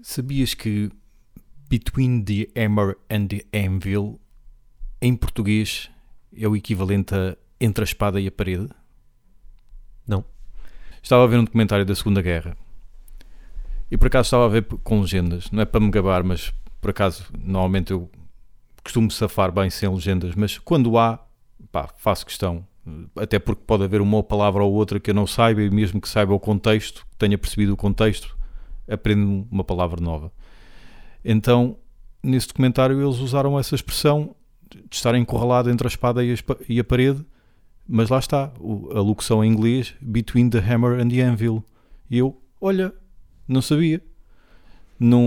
Sabias que Between the Hammer and the Anvil, em português, é o equivalente a Entre a Espada e a Parede? Não. Estava a ver um documentário da Segunda Guerra e por acaso estava a ver com legendas. Não é para me gabar, mas por acaso, normalmente eu costumo safar bem sem legendas, mas quando há, pá, faço questão. Até porque pode haver uma palavra ou outra que eu não saiba, e mesmo que saiba o contexto, que tenha percebido o contexto, aprendo uma palavra nova. Então, nesse documentário, eles usaram essa expressão de estar encurralado entre a espada e a parede, mas lá está, a locução em inglês, between the hammer and the anvil. E eu, olha, não sabia. Não,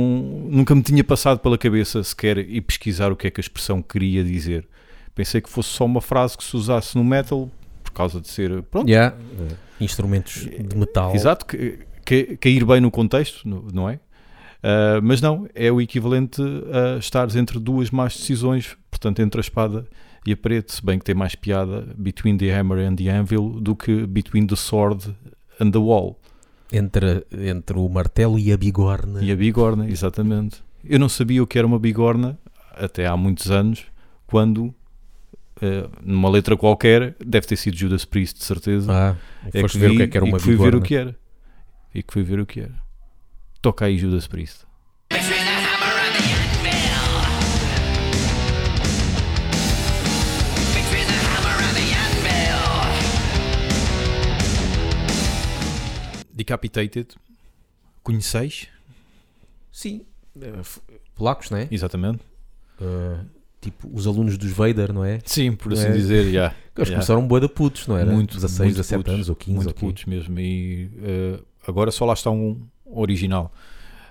nunca me tinha passado pela cabeça sequer e pesquisar o que é que a expressão queria dizer. Pensei que fosse só uma frase que se usasse no metal por causa de ser pronto. Yeah. Uh, instrumentos de metal. Exato, que, cair bem no contexto, não é? Uh, mas não, é o equivalente a estares entre duas más decisões, portanto, entre a espada e a parede, se bem que tem mais piada between the hammer and the anvil do que between the sword and the wall. Entre, entre o martelo e a bigorna. E a bigorna, exatamente. Eu não sabia o que era uma bigorna até há muitos anos, quando uh, numa letra qualquer, deve ter sido Judas Priest, de certeza. Ah, é foste ver o que, é que era uma e fui ver o que era. E que fui ver o que era. Toca aí Judas Priest. Decapitated. Conheceis? Sim. Eh, polacos, não é? Exatamente. Uh, tipo os alunos dos Vader, não é? Sim, por assim é? dizer, já. Yeah. Eles yeah. começaram boa da putos, não era? Muito, 16, muito 17 putos, anos ou 15. Muito okay. putos mesmo. E uh, agora só lá está um original.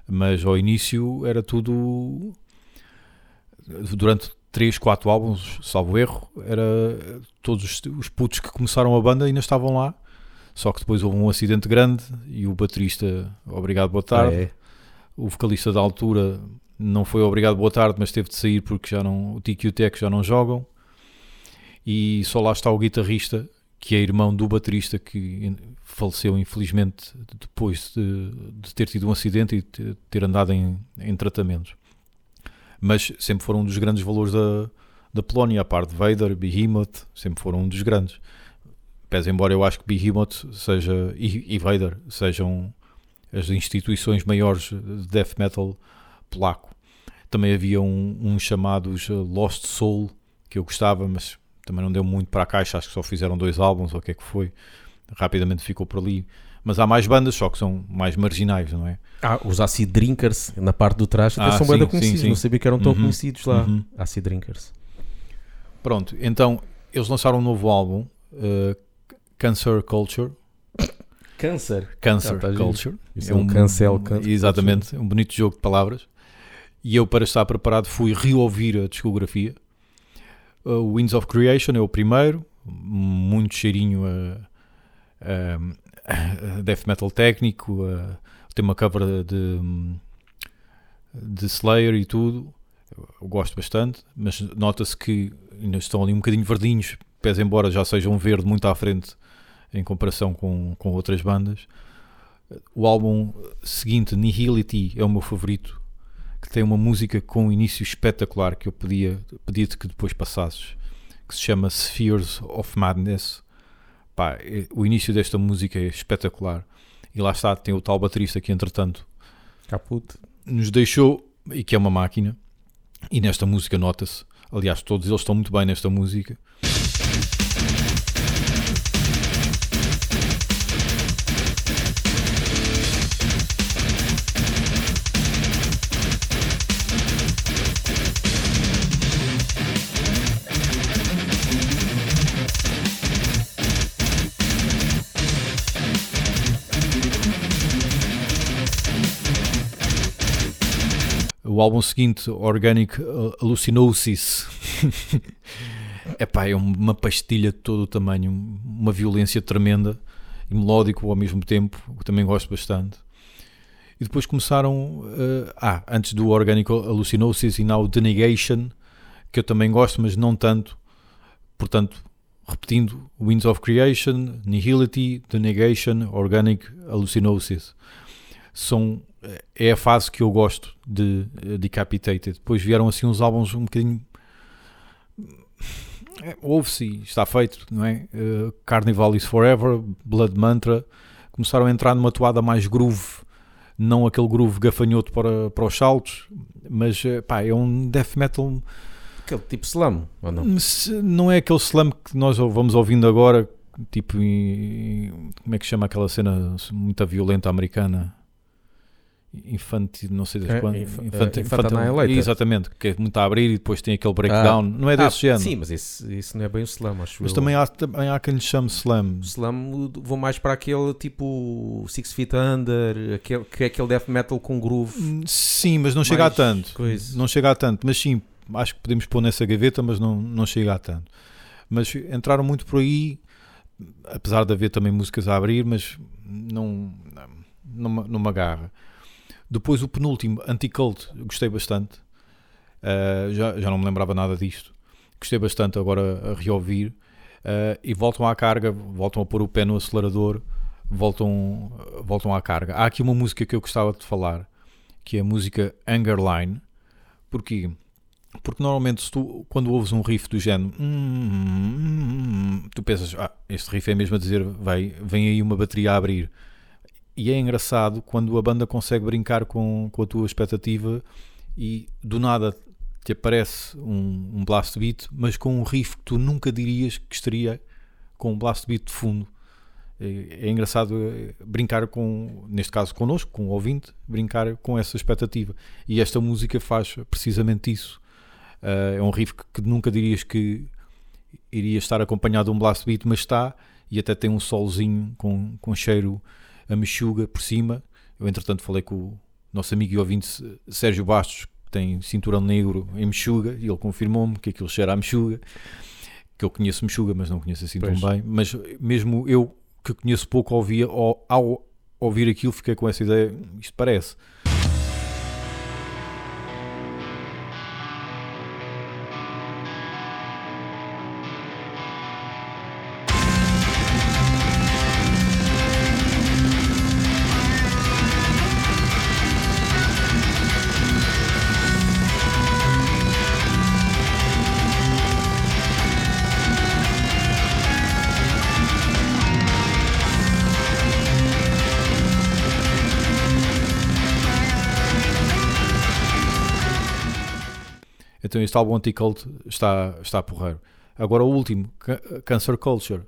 Mas ao início era tudo. Durante 3, 4 álbuns, salvo erro, era todos os, os putos que começaram a banda ainda estavam lá só que depois houve um acidente grande e o baterista, obrigado, boa tarde. Ah, é. O vocalista da altura não foi obrigado, boa tarde, mas teve de sair porque já não, o Tiki e o Tech já não jogam. E só lá está o guitarrista, que é irmão do baterista que faleceu infelizmente depois de, de ter tido um acidente e ter andado em, em, tratamentos. Mas sempre foram um dos grandes valores da, da Polónia, a parte de Vader, Behemoth, sempre foram um dos grandes. Pese embora eu acho que Behemoth seja, e, e Vader sejam as instituições maiores de death metal polaco. Também havia um, uns chamados Lost Soul que eu gostava, mas também não deu muito para a caixa. Acho que só fizeram dois álbuns ou o que é que foi. Rapidamente ficou por ali. Mas há mais bandas, só que são mais marginais, não é? Ah, os Acid Drinkers na parte do trás até ah, são bem conhecidos. Sim, sim. Não sabia que eram tão uhum, conhecidos lá. Uhum. Acid Drinkers. Pronto, então eles lançaram um novo álbum uh, Cancer Culture. Cancer? Cancer ah, Culture. Isso é um, cancel. exatamente, culture. um bonito jogo de palavras. E eu, para estar preparado, fui reouvir a discografia. Uh, Winds of Creation é o primeiro, muito cheirinho a, a, a death metal técnico, a, tem uma cover de, de Slayer e tudo. Eu gosto bastante, mas nota-se que ainda estão ali um bocadinho verdinhos, pese embora já sejam verde muito à frente em comparação com, com outras bandas. O álbum seguinte, Nihility, é o meu favorito, que tem uma música com um início espetacular que eu pedia, pedia-te que depois passasses, que se chama Spheres of Madness. Pá, é, o início desta música é espetacular. E lá está, tem o tal baterista que, entretanto, Caput. nos deixou, e que é uma máquina. E nesta música nota-se, aliás, todos eles estão muito bem nesta música. O álbum seguinte, Organic Hallucinosis, Epá, é uma pastilha de todo o tamanho, uma violência tremenda e melódico ao mesmo tempo, que também gosto bastante. E depois começaram, uh, ah, antes do Organic Hallucinosis e now The Negation, que eu também gosto, mas não tanto. Portanto, repetindo, Winds of Creation, Nihility, The Negation, Organic Hallucinosis. São é a fase que eu gosto de Decapitated. Depois vieram assim uns álbuns um bocadinho. É, ouve-se, está feito, não é? Uh, Carnival is Forever, Blood Mantra, começaram a entrar numa toada mais groove, não aquele groove gafanhoto para, para os saltos, mas pá, é um death metal. Aquele tipo slam, ou não? Não é aquele slam que nós vamos ouvindo agora, tipo, como é que chama aquela cena muito violenta americana? Infantil, não sei desde é, quando. Inf infantil, infantil, exatamente, que é muito a abrir e depois tem aquele breakdown. Ah, não é desse ah, género. Sim, mas isso, isso não é bem o slam, acho Mas eu. também há, também há quem lhe chame slam. Slam vou mais para aquele tipo Six Feet Under, aquele, que é aquele death metal com groove. Hum, sim, mas não chega a tanto. Coisa. Não chega a tanto, mas sim, acho que podemos pôr nessa gaveta, mas não, não chega a tanto. Mas entraram muito por aí, apesar de haver também músicas a abrir, mas não, não, não me agarra. Depois o penúltimo, Anti-Cult, gostei bastante. Uh, já, já não me lembrava nada disto. Gostei bastante agora a reouvir. Uh, e voltam à carga, voltam a pôr o pé no acelerador, voltam, voltam à carga. Há aqui uma música que eu gostava de falar, que é a música Angerline. Porquê? Porque normalmente se tu, quando ouves um riff do género, hum, hum, hum, tu pensas, ah, este riff é mesmo a dizer, vai, vem aí uma bateria a abrir e é engraçado quando a banda consegue brincar com, com a tua expectativa e do nada te aparece um, um blast beat, mas com um riff que tu nunca dirias que estaria com um blast beat de fundo. É, é engraçado eh, brincar com, neste caso connosco, com o ouvinte, brincar com essa expectativa. E esta música faz precisamente isso. Uh, é um riff que, que, nunca dirias que iria estar acompanhado de um blast beat, mas está, e até tem um solzinho com, com cheiro a mexuga por cima. Eu, entretanto, falei com o nosso amigo e ouvinte Sérgio Bastos, que tem cinturão negro em mexuga, e ele confirmou-me que aquilo cheira a mexuga. Que eu conheço mexuga, mas não conheço assim pois. tão bem. Mas mesmo eu, que conheço pouco, ouvia, ao, ao ouvir aquilo, fiquei com essa ideia: isto parece. Então este álbum Anti-Cult está, está porreiro. Agora o último, Cancer Culture,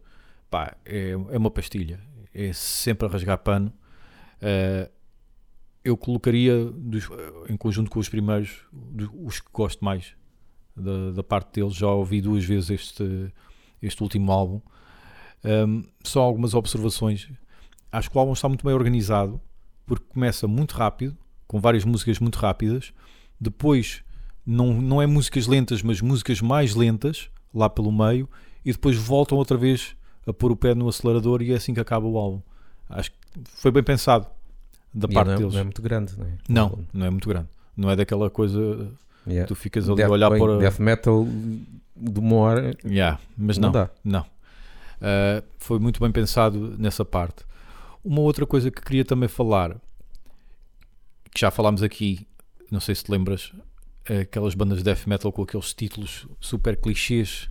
pá, é, é uma pastilha. É sempre a rasgar pano. Uh, eu colocaria dos, em conjunto com os primeiros, os que gosto mais da, da, parte deles. Já ouvi duas vezes este, este último álbum. Um, só algumas observações. Acho que o álbum está muito bem organizado porque começa muito rápido, com várias músicas muito rápidas. Depois não, não é músicas lentas, mas músicas mais lentas, lá pelo meio, e depois voltam outra vez a pôr o pé no acelerador e é assim que acaba o álbum. Acho que foi bem pensado da e parte não é, deles. Não é muito grande, não é? Não, não é muito grande. Não é daquela coisa yeah. tu ficas ali death, a olhar bem, para. Death metal de uma hora. Yeah, mas não, não. Dá. não. Uh, foi muito bem pensado nessa parte. Uma outra coisa que queria também falar, que já falámos aqui, não sei se te lembras, aquelas bandas de death metal com aqueles títulos super clichês.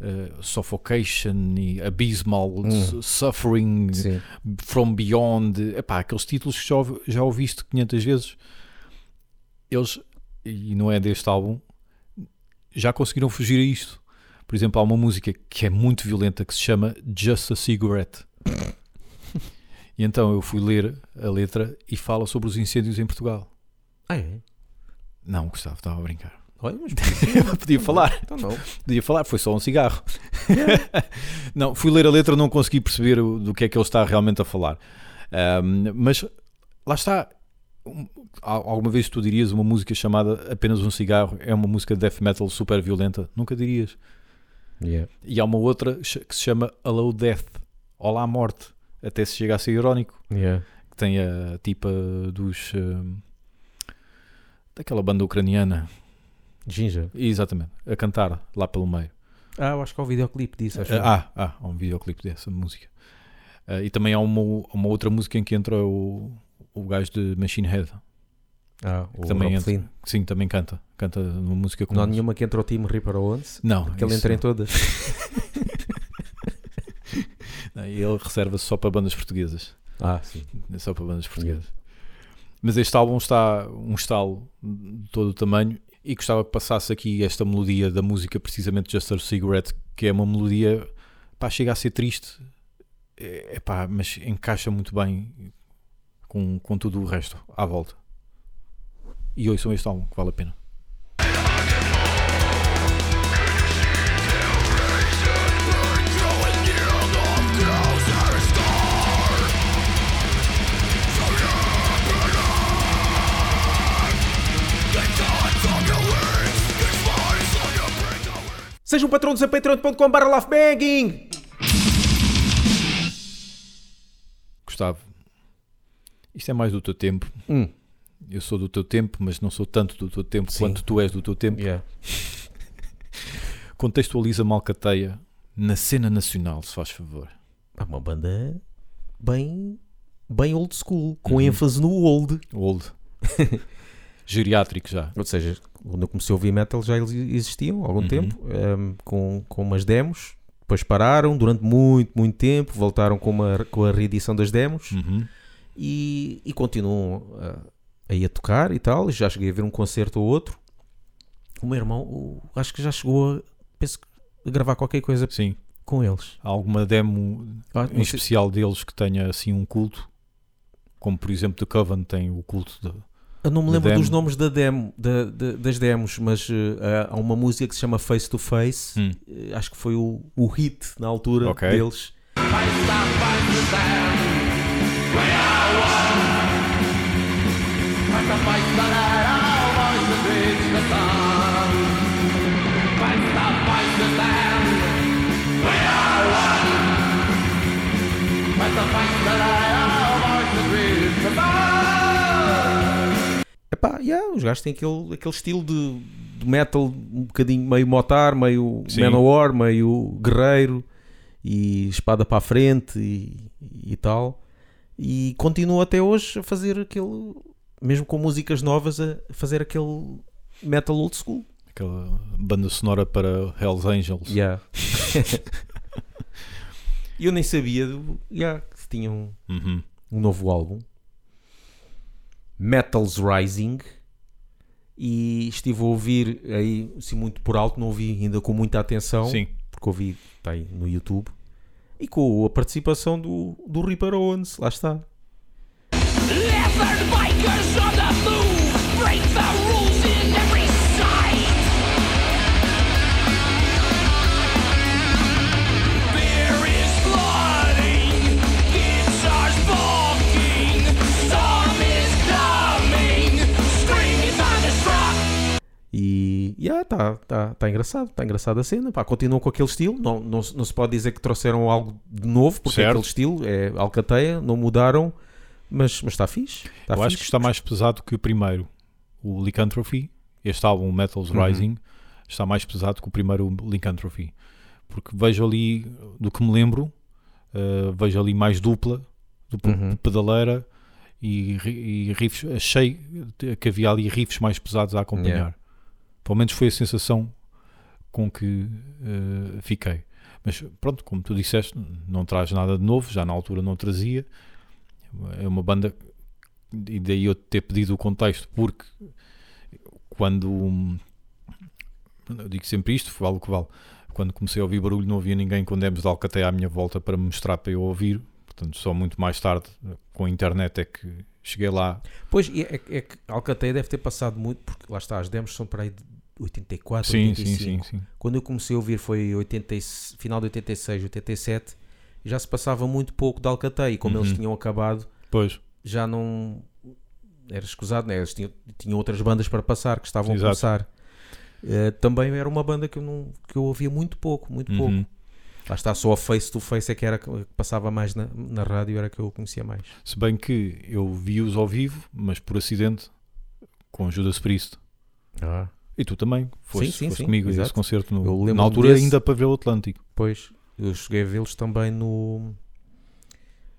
Uh, Suffocation e Abysmal, hum. Suffering, Sim. From Beyond, epá, aqueles títulos que já, já ouviste 500 vezes, eles, e não é deste álbum, já conseguiram fugir a isto. Por exemplo, há uma música que é muito violenta que se chama Just a Cigarette. e então eu fui ler a letra e fala sobre os incêndios em Portugal. Ah, é? Não, Gustavo, estava a brincar. Olha, mas podia falar. Então não. Podia falar, foi só um cigarro. não, fui ler a letra, não consegui perceber do que é que ele está realmente a falar. Um, mas lá está. Alguma vez tu dirias uma música chamada Apenas um Cigarro é uma música de death metal super violenta? Nunca dirias. Yeah. E há uma outra que se chama Hello Death, Olá Morte. Até se chega a ser irónico. Yeah. Que tem a tipa dos daquela banda ucraniana. Ginger. Exatamente, a cantar lá pelo meio. Ah, eu acho que há um videoclipe disso. Acho ah, ah, há um videoclipe dessa música. Uh, e também há uma, uma outra música em que entra o, o gajo de Machine Head, Ah, o também Rob entra, sim, também canta. Canta uma música com Não há nenhuma que entra ao time Reaper Owens. Não, Que ele entra em não. todas. Não, Ele reserva-se só para bandas portuguesas. Ah, sim. Só para bandas portuguesas. Mas este álbum está um estalo de todo o tamanho e gostava que passasse aqui esta melodia da música, precisamente Just a Cigarette, que é uma melodia, pá, chega a ser triste, é, é pá, mas encaixa muito bem com, com tudo o resto à volta. E ouçam este álbum, que vale a pena. Seja um patrão do patreon.com.br laughbanging! Gustavo, isto é mais do teu tempo. Hum. Eu sou do teu tempo, mas não sou tanto do teu tempo Sim. quanto tu és do teu tempo. Yeah. Contextualiza Malcateia na cena nacional, se faz favor. É uma banda bem, bem old school, com Uhum. ênfase no old. Old. Geriátrico já. Ou seja, quando eu comecei a ouvir metal já eles existiam há algum Uhum. tempo, ehm, com, com umas demos. Depois pararam durante muito, muito tempo, voltaram com, uma, com a reedição das demos Uhum. e, e continuam a, aí a tocar e tal. Já cheguei a ver um concerto ou outro. O meu irmão, o- acho que já chegou a, penso a gravar qualquer coisa Sim. com eles. Há alguma demo Ah, em especial deles que tenha assim um culto? Como por exemplo The Coven tem o culto de... Eu não me lembro dos nomes da demo, da- da- das demos, mas eh, há uma música que se chama Face to Face. Hum. Eh, acho que foi o, o hit na altura Ok. deles. Epá, yeah, os gajos têm aquele, aquele estilo de, de metal um bocadinho meio motar, meio Sim. Manowar, meio guerreiro e espada para a frente e, e tal. E continua até hoje a fazer aquele, mesmo com músicas novas, a fazer aquele metal old school. aquela banda sonora para Hells Angels. Yeah. Eu nem sabia do, yeah, que tinham Uhum. um novo álbum, Metals Rising, e estive a ouvir aí, assim, muito por alto, não ouvi ainda com muita atenção, Sim. porque ouvi tá aí no YouTube, e com a participação do, do Reaper Owens, lá está. Leopard bikers on the move, E yeah, tá, tá, tá engraçado, tá engraçado a cena. Pá, continuam com aquele estilo. Não, não, se- não se pode dizer que trouxeram algo de novo, porque é Certo. aquele estilo é alcateia, não mudaram, mas mas está fixe. Tá Eu acho fixe. que está mais pesado que o primeiro, o Lycanthropy. Este álbum, Metals Uhum. Rising, está mais pesado que o primeiro Lycanthropy. Porque vejo ali, do que me lembro, eh, vejo ali mais dupla, dupla Uhum. pedaleira e, e riffs. Achei que havia ali riffs mais pesados a acompanhar. Yeah. Pelo menos foi a sensação com que eh, fiquei. Mas pronto, como tu disseste, não traz nada de novo, já na altura não trazia. É uma banda, e daí eu ter pedido o contexto, porque quando eu digo sempre isto, vale o que vale. Quando comecei a ouvir barulho, não havia ninguém com demos de Alcateia à minha volta para me mostrar para eu ouvir. Portanto, só muito mais tarde, com a internet, é que cheguei lá. Pois, é, é que Alcateia deve ter passado muito, porque lá está, as demos são para aí 84, Sim, 85. sim, sim, sim. Quando eu comecei a ouvir foi 80, e- final de 86, 87, e já se passava muito pouco de Alcateia, e como Uhum. eles tinham acabado, Pois, já não era escusado, né? eles tinham, tinham outras bandas para passar que estavam Exato. a começar. Eh, também era uma banda que eu, não, que eu ouvia muito pouco, muito pouco. uhum. Lá está, só a Face to Face é que era que passava mais na, na rádio, era que eu conhecia mais. Se bem que eu vi-os ao vivo, mas por acidente, com Judas Priest. E tu também, foste, Sim, sim, foste sim, comigo a esse concerto no- na altura desse. ainda para ver o Atlântico. Pois, eu cheguei a vê-los também no.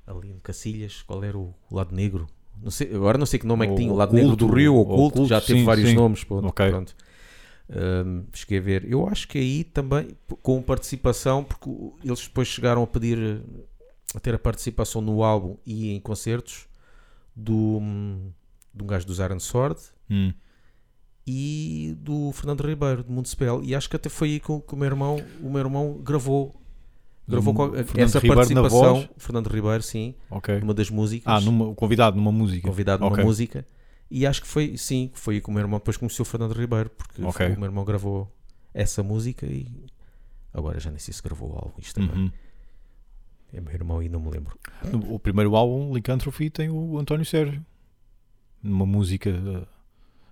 Ali no Cacilhas, qual era o lado negro? não sei, agora não sei que nome é que tinha, o lado negro do Rio, o o oculto, Oculto, já teve sim, vários sim. nomes. Pronto, Ok. pronto. Ahm, cheguei a ver. Eu acho que aí também, com participação, porque eles depois chegaram a pedir a ter a participação no álbum e em concertos do, hum, de um gajo dos Iron Sword Hum. E do Fernando Ribeiro, de Municipal. E acho que até foi aí que o, que o meu irmão, o meu irmão gravou. Gravou Fernando essa Ribeiro participação? Fernando Ribeiro, sim, Ok. numa das músicas Ah, numa, convidado numa música. convidado numa Ok. música e acho que foi, sim, foi aí que o meu irmão depois conheceu o Fernando Ribeiro, porque Ok. foi- o meu irmão gravou essa música e agora já nem sei se gravou algo isto também. Uhum. É meu irmão e não me lembro. O primeiro álbum, Lycanthropy, tem o António Sérgio. Numa música.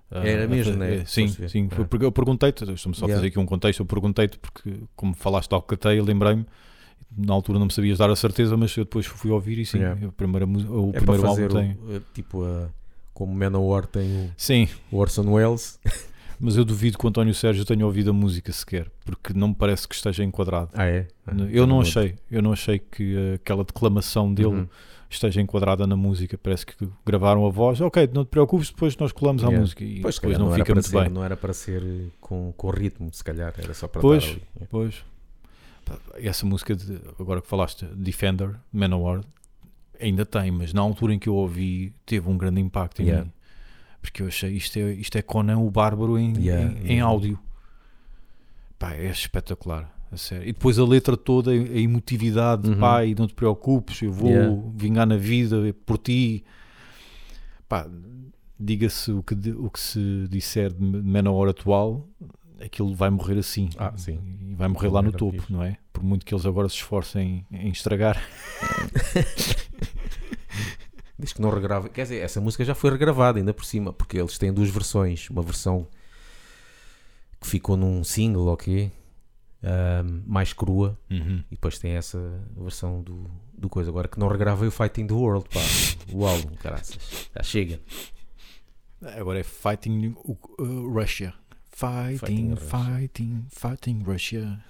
Era a mesmo, né? é, Sim, Fosse ver. sim. Foi É. porque Eu perguntei-te, estou-me só a Yeah. fazer aqui um contexto. Eu perguntei-te porque, como falaste de Alcateia, lembrei-me. Na altura não me sabias dar a certeza, mas eu depois fui ouvir e sim, Yeah. a primeira, o é primeiro álbum tem. eh, tipo a, como Manowar tem Sim, o, o Orson Welles. mas eu duvido que o António Sérgio tenha ouvido a música sequer, porque não me parece que esteja enquadrado. Ah, é? Ah, Eu não lembro. achei, eu não achei que uh, aquela declamação dele Uhum. esteja enquadrada na música. Parece que gravaram a voz, ok, não te preocupes, depois nós colamos à Yeah. música e Pois, depois não era fica muito ser, bem. Não era para ser eh, com, com ritmo, se calhar, era só para Pois. ali. É. Pois, essa música, de, agora que falaste, Defender, Manowar, ainda tem, mas na altura em que eu ouvi, teve um grande impacto em Yeah. mim. Porque eu achei isto é, isto é Conan o Bárbaro em, Yeah, em, em áudio. Pá, é espetacular. A sério. E depois a letra toda, a emotividade, Uhum. pai, não te preocupes, eu vou Yeah. vingar na vida por ti. Pá, diga-se o que, o que se disser de Manowar atual, aquilo vai morrer assim. Ah, sim. E vai morrer lá no Era topo, não é? Por muito que eles agora se esforcem em estragar. Diz que não regrava. Quer dizer, essa música já foi regravada ainda por cima, porque eles têm duas versões. Uma versão que ficou num single, ok? mais crua, Uhum. e depois tem essa versão do, do coisa. Agora que não regravei o Fighting the World, pá, o álbum, caraças. Já chega. Agora é Fighting uh, Russia. Fighting Fighting, Russia. fighting, fighting Russia.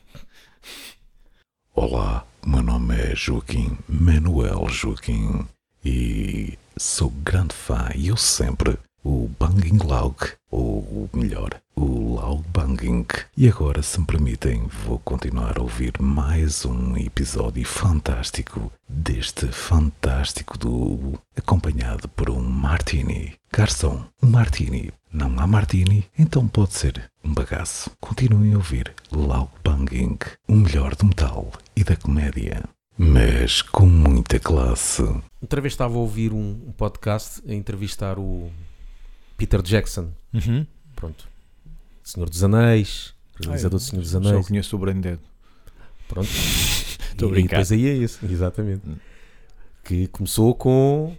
Olá, meu nome é Joaquim Manuel Joaquim e sou grande fã e eu sempre o Banging Laug, ou melhor, o Laug Banging. E agora, se me permitem, vou continuar a ouvir mais um episódio fantástico deste fantástico duo, acompanhado por um Martini. Garçom, um Martini. Não há Martini? Então pode ser um bagaço. Continuem a ouvir Laug Banging, o melhor do metal e da comédia. Mas com muita classe. Outra vez estava a ouvir um, um podcast a entrevistar o Peter Jackson, Uhum. pronto, Senhor dos Anéis, realizador do Senhor dos Só Anéis. conheço o Brain Dead. Pronto. Estou a E brincar. depois aí é isso, exatamente. Hum. Que começou com.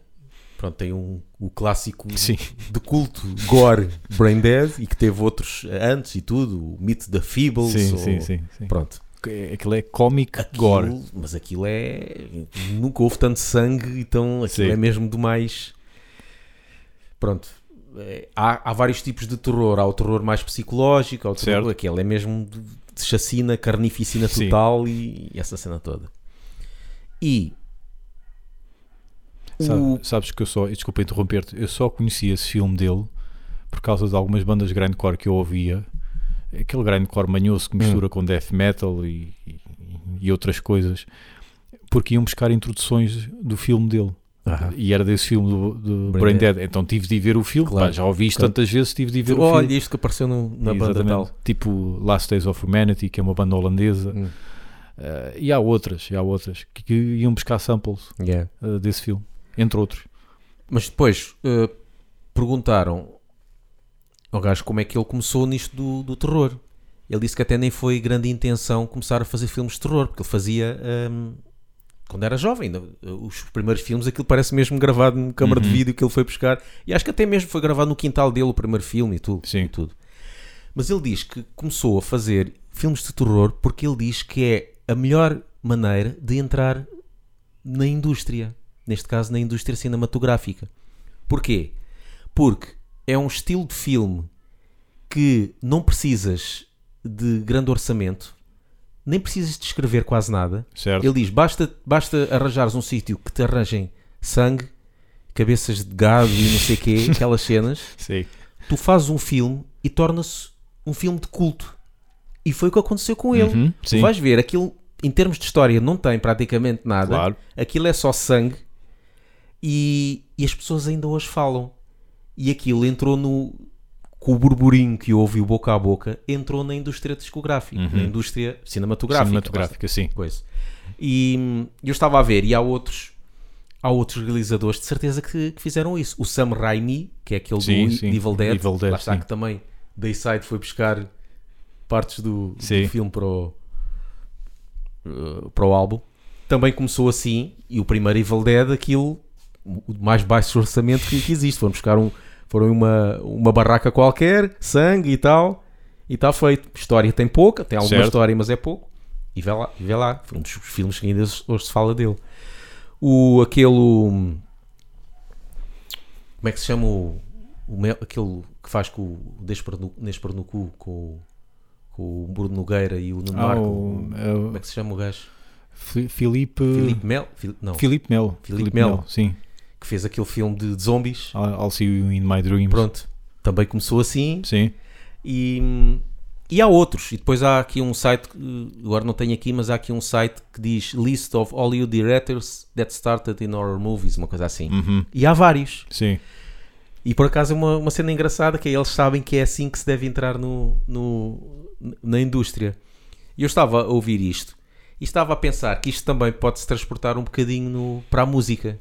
Pronto, tem um, o clássico Sim. de culto Gore Brain Dead e que teve outros antes e tudo, o mito da Feebles. Sim, ou- sim, sim, sim. Pronto. Que- Aquilo é Aquilo- gore. Mas aquilo é. Nunca houve tanto sangue, então aquilo Sim. é mesmo do mais. Pronto. É, Há, há vários tipos de terror. Há o terror mais psicológico, há o terror. Certo. Aquele é mesmo de, de chacina, carnificina total e, e essa cena toda. E. Sabe- o- sabes que eu só, desculpa interromper-te, eu só conhecia esse filme dele por causa de algumas bandas de grindcore que eu ouvia. Aquele grindcore manhoso que Hum. mistura com death metal e, e- e outras coisas, porque iam buscar introduções do filme dele. Aham. E era desse filme do, do Brain Brain, Dead. Dead. Então tive de ir ver o filme. Claro. Pá, já ouvi isto Claro. tantas vezes, tive de ir ver o Olha, filme. isto que apareceu no- na banda Exatamente. tal. Tipo Last Days of Humanity, que é uma banda holandesa. Hum. Eh, e há outras, e há outras que, que iam buscar samples Yeah. eh, desse filme, entre outros. Mas depois eh, perguntaram ao gajo como é que ele começou nisto do, do terror. Ele disse que até nem foi grande intenção começar a fazer filmes de terror, porque ele fazia ehm, quando era jovem. eh, Os primeiros filmes, aquilo parece mesmo gravado numa câmara de Uhum. vídeo que ele foi buscar. E acho que até mesmo foi gravado no quintal dele o primeiro filme e tudo. Sim. E tudo. Mas ele diz que começou a fazer filmes de terror porque ele diz que é a melhor maneira de entrar na indústria. Neste caso, na indústria cinematográfica. Porquê? Porque é um estilo de filme que não precisas de grande orçamento, nem precisas de escrever quase nada. Certo? Ele diz: basta, basta arranjares um sítio que te arranjem sangue, cabeças de gado e não sei o quê, aquelas cenas, Sim. tu fazes um filme e torna-se um filme de culto. E foi o que aconteceu com ele. Uhum, Tu vais ver, aquilo em termos de história não tem praticamente nada. Claro. Aquilo é só sangue e, e as pessoas ainda hoje falam. E aquilo entrou no. Com o burburinho que houve e o boca a boca, entrou na indústria discográfica, na indústria cinematográfica. Uhum. Cinematográfica, sim. Coisa. E hum, eu estava a ver, e há outros, há outros realizadores de certeza que, que fizeram isso. O Sam Raimi, que é aquele Sim, do sim. Evil Dead, Evil Dead, lá está sim. que também Dayside foi buscar partes do, do filme para o, uh, para o álbum. Também começou assim, e o primeiro Evil Dead, aquilo, o mais baixo orçamento que, que existe. Foram buscar um, foram uma, uma barraca qualquer, sangue e tal, e está feito. História tem pouca, tem alguma Certo. história, mas é pouco. E vê lá, e vê lá. Foi um dos filmes que ainda hoje se fala dele. O, aquele. hum, Como é que se chama o. o Mel- aquele que faz com o Nespor no, cu com, o- com o Bruno Nogueira e o Nuno Ah, Marco. o- é Como é que se chama o gajo? Fi- Filipe. Filipe Mel? Fili- não, Filipe Melo. Filipe Melo. Sim. Que fez aquele filme de, de zombies. I'll see you in my dreams. Pronto. Também começou assim. Sim. E, e há outros. E depois há aqui um site, agora não tenho aqui, mas há aqui um site que diz List of Hollywood Directors that started in horror movies, uma coisa assim. Uhum. E há vários. Sim. E por acaso é uma, uma cena engraçada que é eles sabem que é assim que se deve entrar no, no- na indústria. E eu estava a ouvir isto e estava a pensar que isto também pode se transportar um bocadinho no- para a música.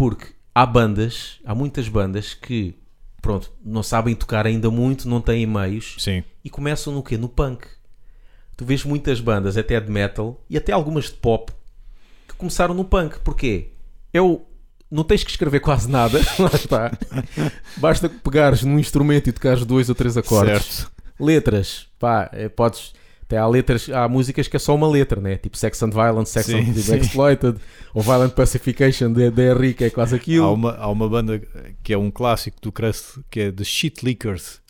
Porque há bandas, há muitas bandas que pronto, não sabem tocar ainda muito, não têm meios Sim. e começam no quê? No punk. Tu vês muitas bandas, até de metal e até algumas de pop, que começaram no punk. Porquê? Eu não tens que escrever quase nada, lá está. Basta pegares num instrumento e tocares dois ou três acordes. Certo. Letras, pá, é, podes. Até há letras, há músicas que é só uma letra, né? Tipo Sex and Violence, Sex Sim, and sim. Exploited, ou Violent Pacification de, de Henrique, é quase aquilo. Há uma, há uma banda que é um clássico do Crust que é The Shit Lickers.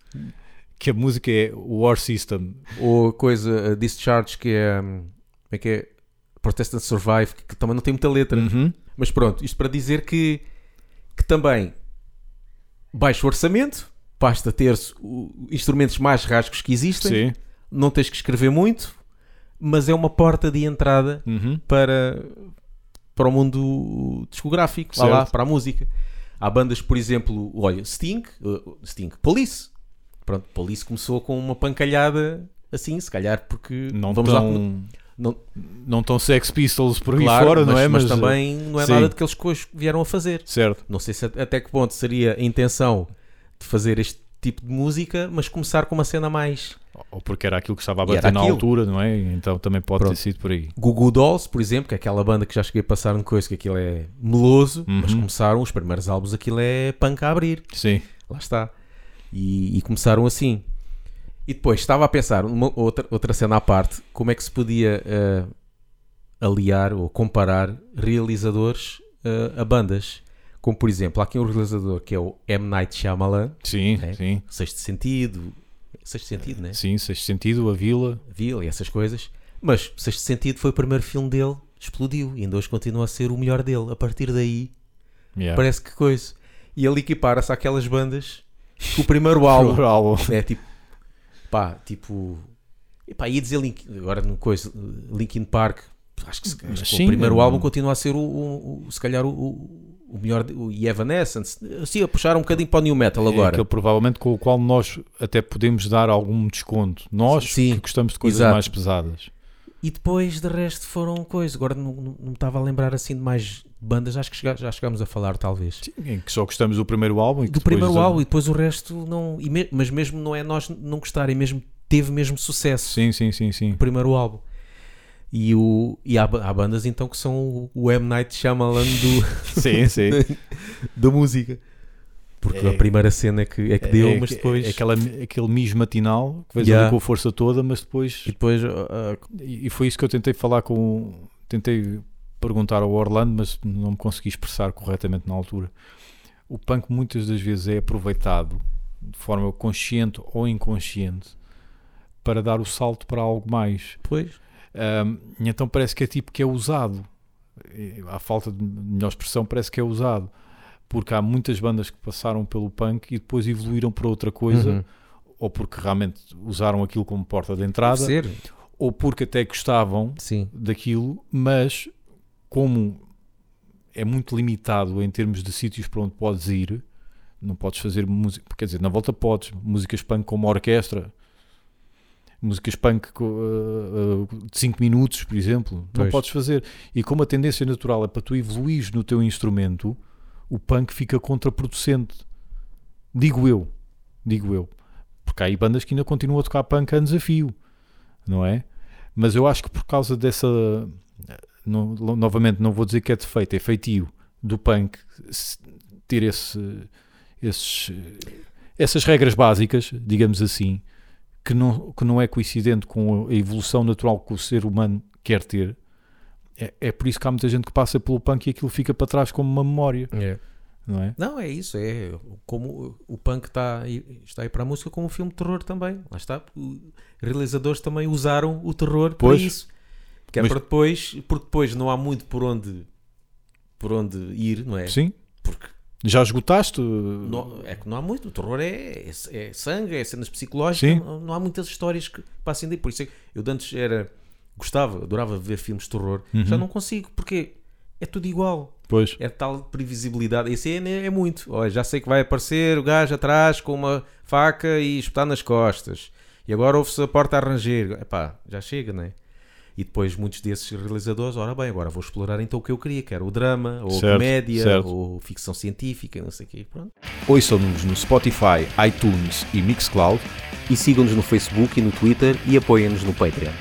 Que a música é War System. Ou coisa, uh, Discharge, que é. hum, Como é que é? Protestant Survive, que, que também não tem muita letra. Uhum. Mas pronto, isto para dizer que, que também baixo orçamento, basta ter instrumentos mais rasgos que existem, Sim. Não tens que escrever muito, mas é uma porta de entrada Uhum. para, para o mundo discográfico, lá, para a música. Há bandas, por exemplo, olha, Sting, uh, Sting, Police. Pronto, Police começou com uma pancalhada assim, se calhar porque Não vamos lá, tão, não, não tão Sex Pistols por aí claro, fora, mas, não é? mas também não é sim. nada de que vieram a fazer. Certo. Não sei se at- até que ponto seria a intenção de fazer este tipo de música, mas começar com uma cena mais Ou porque era aquilo que estava a bater na aquilo. altura, não é? Então também pode Pronto. ter sido por aí. Gugu Dolls, por exemplo, que é aquela banda que já cheguei a passar no coisa, que aquilo é meloso, Uhum. mas começaram os primeiros álbuns, aquilo é punk a abrir. Sim. Lá está. E, e começaram assim. E depois estava a pensar, uma, outra, outra cena à parte, como é que se podia eh, aliar ou comparar realizadores eh, a bandas. Como por exemplo, há aqui um realizador que é o M. Night Shyamalan, Sim, É. sim. Sexto Sentido, Sexto Sentido, né? Sim, Sexto Sentido, A Vila. Vila e essas coisas. Mas Sexto Sentido foi o primeiro filme dele, explodiu e ainda hoje continua a ser o melhor dele. A partir daí, Yeah. parece que coisa. E ele equipara-se àquelas bandas que o primeiro álbum Pro álbum. é tipo, pá, tipo, e pá, ia dizer Link, agora no coisa, Linkin Park. Acho que, acho que Sim, o primeiro é- álbum continua a ser o, o- o- se calhar o, o, melhor, e Evanescence, assim a puxar um bocadinho para o New Metal É agora. aquele provavelmente com o qual nós até podemos dar algum desconto. Nós Sim. que gostamos de coisas Exato. mais pesadas. E depois de resto foram coisas. Agora não, não, não me estava a lembrar assim de mais bandas. Acho que chega- já chegámos a falar, talvez. Sim, em que só gostamos do primeiro álbum. E que Do depois primeiro álbum e depois o resto não. e me- mas mesmo não é nós não gostarem, mesmo teve mesmo sucesso Sim, sim, sim, sim. o primeiro álbum. E, o, e há, há bandas então que são o, M. Night Shyamalan do, sim, sim. da música. Porque É- a primeira cena é que, é que deu, é, mas é- depois. é aquela, aquele mijo matinal que vês Yeah. ali com a força toda, mas depois. E depois ah, E foi isso que eu tentei falar com. Tentei perguntar ao Orlando, mas não me consegui expressar corretamente na altura. O punk muitas das vezes é aproveitado de forma consciente ou inconsciente para dar o salto para algo mais. depois. E então parece que é tipo que é usado. À falta de melhor expressão, parece que é usado porque há muitas bandas que passaram pelo punk e depois evoluíram para outra coisa, Uhum. ou porque realmente usaram aquilo como porta de entrada, ou porque até gostavam Sim. daquilo, mas como é muito limitado em termos de sítios para onde podes ir, não podes fazer música, quer dizer, na volta podes, músicas punk como orquestra, músicas punk uh, uh, de 5 minutos, por exemplo, não Pois. podes fazer. E como a tendência natural é para tu evoluires no teu instrumento, o punk fica contraproducente. Digo eu, digo eu. Porque há aí bandas que ainda continuam a tocar punk a desafio, não é? Mas eu acho que por causa dessa. no- novamente, não vou dizer que é defeito, é feitio do punk ter esse, esses, essas regras básicas, digamos assim, que não, que não é coincidente com a evolução natural que o ser humano quer ter. É, é por isso que há muita gente que passa pelo punk e aquilo fica para trás como uma memória, não é? Não, é isso. É como o punk está aí, está aí para a música, como o filme de terror também. Lá está. Os realizadores também usaram o terror Pois. para isso. Que é Mas- para depois, porque depois não há muito por onde, por onde ir, não é? Sim. Porque Já esgotaste? não- é que não há muito. O terror é, é, é sangue, é cenas psicológicas. Não, não há muitas histórias que passem daí. Por isso é que eu de antes era. Gostava, adorava ver filmes de terror. Uhum. Já não consigo, porque é tudo igual. Pois. É tal previsibilidade. Esse é, é muito. Olha, já sei que vai aparecer o gajo atrás com uma faca e espetar nas costas. E agora ouve-se a porta a ranger. Epá, já chega, não é? E depois muitos desses realizadores, ora bem, agora vou explorar então o que eu queria, que era o drama, ou a Certo, comédia, certo. ou ficção científica, não sei o quê. Pronto. Ouçam-nos no Spotify, iTunes e Mixcloud. E sigam-nos no Facebook e no Twitter e apoiem-nos no Patreon.